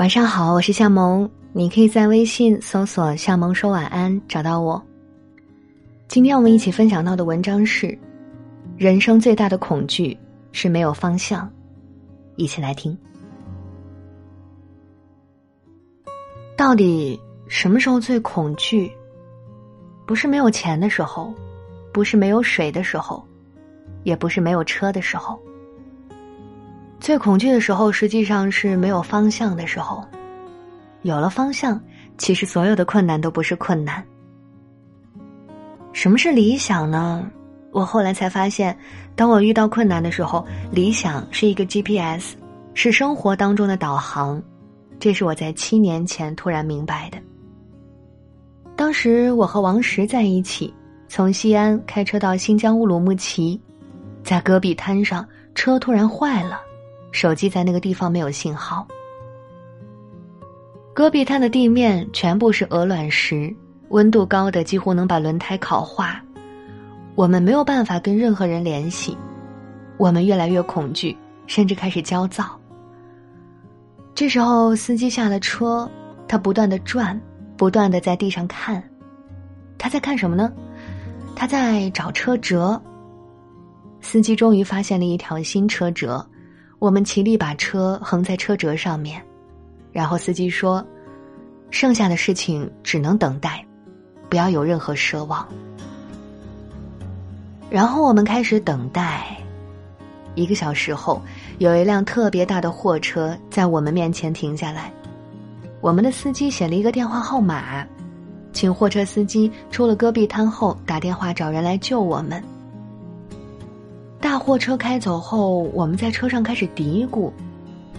晚上好，我是夏萌，你可以在微信搜索“夏萌说晚安”找到我。今天我们一起分享到的文章是：人生最大的恐惧是没有方向。一起来听。到底什么时候最恐惧？不是没有钱的时候，不是没有水的时候，也不是没有车的时候。最恐惧的时候，实际上是没有方向的时候。有了方向，其实所有的困难都不是困难。什么是理想呢？我后来才发现，当我遇到困难的时候，理想是一个 GPS，是生活当中的导航。这是我在七年前突然明白的。当时我和王石在一起，从西安开车到新疆乌鲁木齐，在戈壁滩上，车突然坏了。手机在那个地方没有信号。戈壁滩的地面全部是鹅卵石，温度高的几乎能把轮胎烤化。我们没有办法跟任何人联系，我们越来越恐惧，甚至开始焦躁。这时候，司机下了车，他不断的转，不断的在地上看，他在看什么呢？他在找车辙。司机终于发现了一条新车辙。我们齐力把车横在车辙上面，然后司机说：“剩下的事情只能等待，不要有任何奢望。”然后我们开始等待。一个小时后，有一辆特别大的货车在我们面前停下来。我们的司机写了一个电话号码，请货车司机出了戈壁滩后打电话找人来救我们。大货车开走后，我们在车上开始嘀咕：“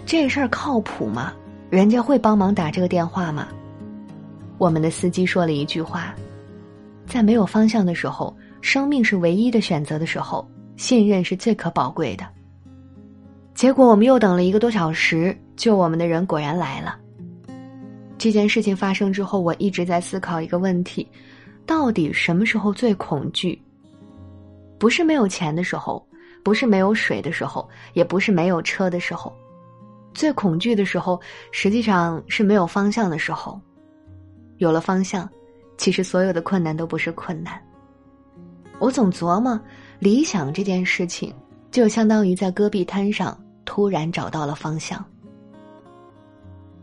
这事儿靠谱吗？人家会帮忙打这个电话吗？”我们的司机说了一句话：“在没有方向的时候，生命是唯一的选择的时候，信任是最可宝贵的。”结果我们又等了一个多小时，救我们的人果然来了。这件事情发生之后，我一直在思考一个问题：到底什么时候最恐惧？不是没有钱的时候。不是没有水的时候，也不是没有车的时候，最恐惧的时候，实际上是没有方向的时候。有了方向，其实所有的困难都不是困难。我总琢磨，理想这件事情，就相当于在戈壁滩上突然找到了方向。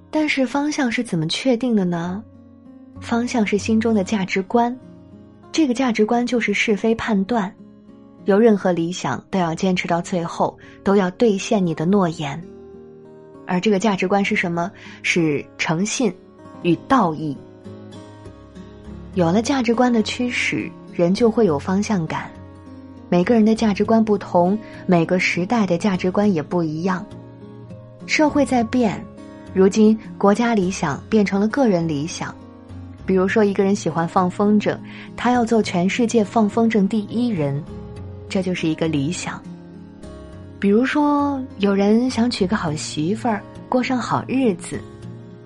但是方向是怎么确定的呢？方向是心中的价值观，这个价值观就是是非判断。有任何理想，都要坚持到最后，都要兑现你的诺言。而这个价值观是什么？是诚信与道义。有了价值观的驱使，人就会有方向感。每个人的价值观不同，每个时代的价值观也不一样。社会在变，如今国家理想变成了个人理想。比如说，一个人喜欢放风筝，他要做全世界放风筝第一人。这就是一个理想。比如说，有人想娶个好媳妇儿，过上好日子，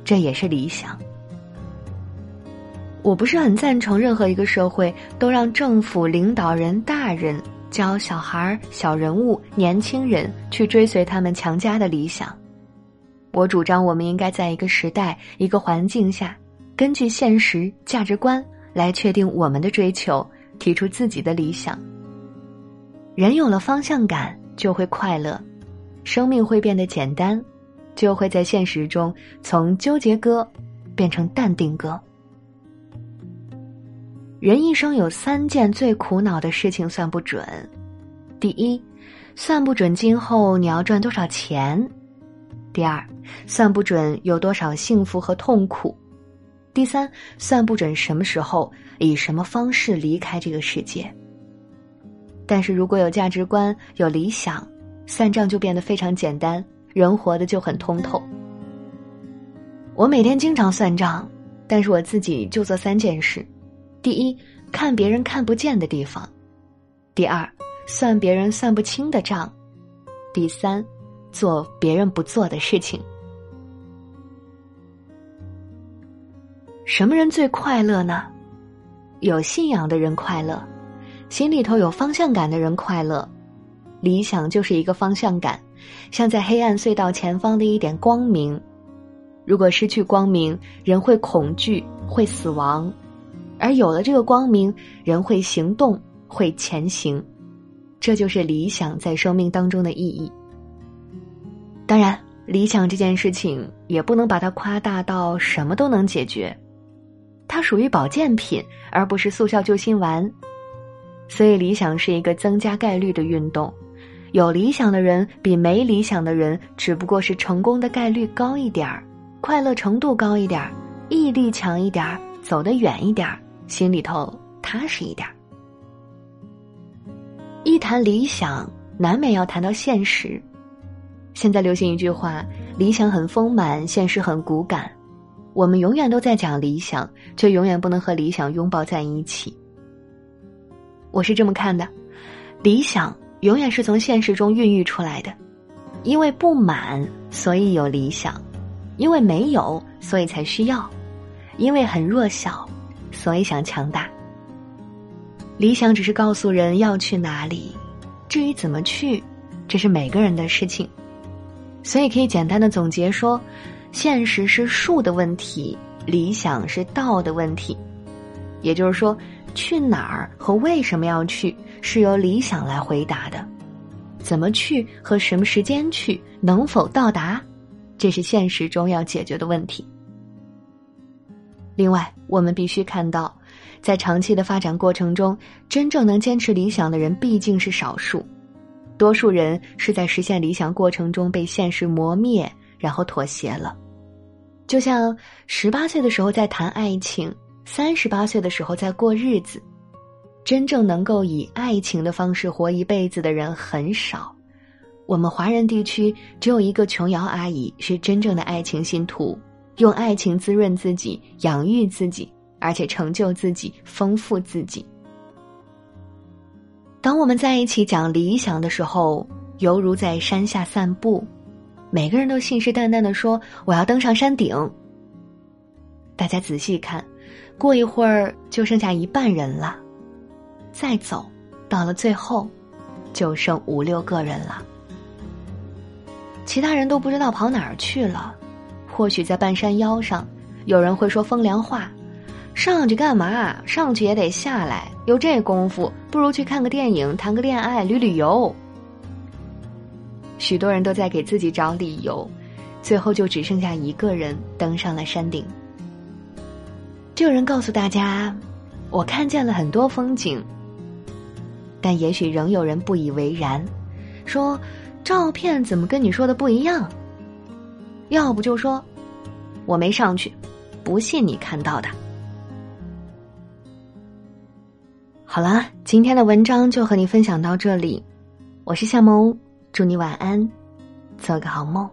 这也是理想。我不是很赞成任何一个社会都让政府领导人大人教小孩儿、小人物、年轻人去追随他们强加的理想。我主张，我们应该在一个时代、一个环境下，根据现实价值观来确定我们的追求，提出自己的理想。人有了方向感，就会快乐，生命会变得简单，就会在现实中从纠结哥变成淡定哥。人一生有三件最苦恼的事情算不准：第一，算不准今后你要赚多少钱；第二，算不准有多少幸福和痛苦；第三，算不准什么时候以什么方式离开这个世界。但是如果有价值观、有理想，算账就变得非常简单，人活的就很通透。我每天经常算账，但是我自己就做三件事：第一，看别人看不见的地方；第二，算别人算不清的账；第三，做别人不做的事情。什么人最快乐呢？有信仰的人快乐。心里头有方向感的人快乐，理想就是一个方向感，像在黑暗隧道前方的一点光明。如果失去光明，人会恐惧，会死亡；而有了这个光明，人会行动，会前行。这就是理想在生命当中的意义。当然，理想这件事情也不能把它夸大到什么都能解决，它属于保健品，而不是速效救心丸。所以，理想是一个增加概率的运动。有理想的人比没理想的人，只不过是成功的概率高一点儿。快乐程度高一点儿毅力强一点儿走得远一点儿心里头踏实一点儿一谈理想，难免要谈到现实。现在流行一句话：“理想很丰满，现实很骨感。”我们永远都在讲理想，却永远不能和理想拥抱在一起。我是这么看的：理想永远是从现实中孕育出来的，因为不满，所以有理想。因为没有，所以才需要；因为很弱小，所以想强大。理想只是告诉人要去哪里，至于怎么去，这是每个人的事情。所以可以简单的总结说：现实是术的问题，理想是道的问题。也就是说，去哪儿和为什么要去，是由理想来回答的；怎么去和什么时间去，能否到达。这是现实中要解决的问题。另外，我们必须看到，在长期的发展过程中，真正能坚持理想的人毕竟是少数，多数人是在实现理想过程中被现实磨灭，然后妥协了。就像十八岁的时候在谈爱情，三十八岁的时候在过日子，真正能够以爱情的方式活一辈子的人很少。我们华人地区只有一个琼瑶阿姨是真正的爱情信徒，用爱情滋润自己、养育自己，而且成就自己、丰富自己。当我们在一起讲理想的时候，犹如在山下散步，每个人都信誓旦旦的说：“我要登上山顶。”大家仔细看，过一会儿就剩下一半人了，再走到了最后，就剩五六个人了。其他人都不知道跑哪儿去了，或许在半山腰上，有人会说风凉话：“上去干嘛？上去也得下来，有这功夫，不如去看个电影，谈个恋爱，旅旅游。”许多人都在给自己找理由，最后就只剩下一个人登上了山顶。这个人告诉大家：“我看见了很多风景。”但也许仍有人不以为然，说。照片怎么跟你说的不一样？要不就说我没上去，不信你看到的。好了，今天的文章就和你分享到这里，我是夏萌，祝你晚安，做个好梦。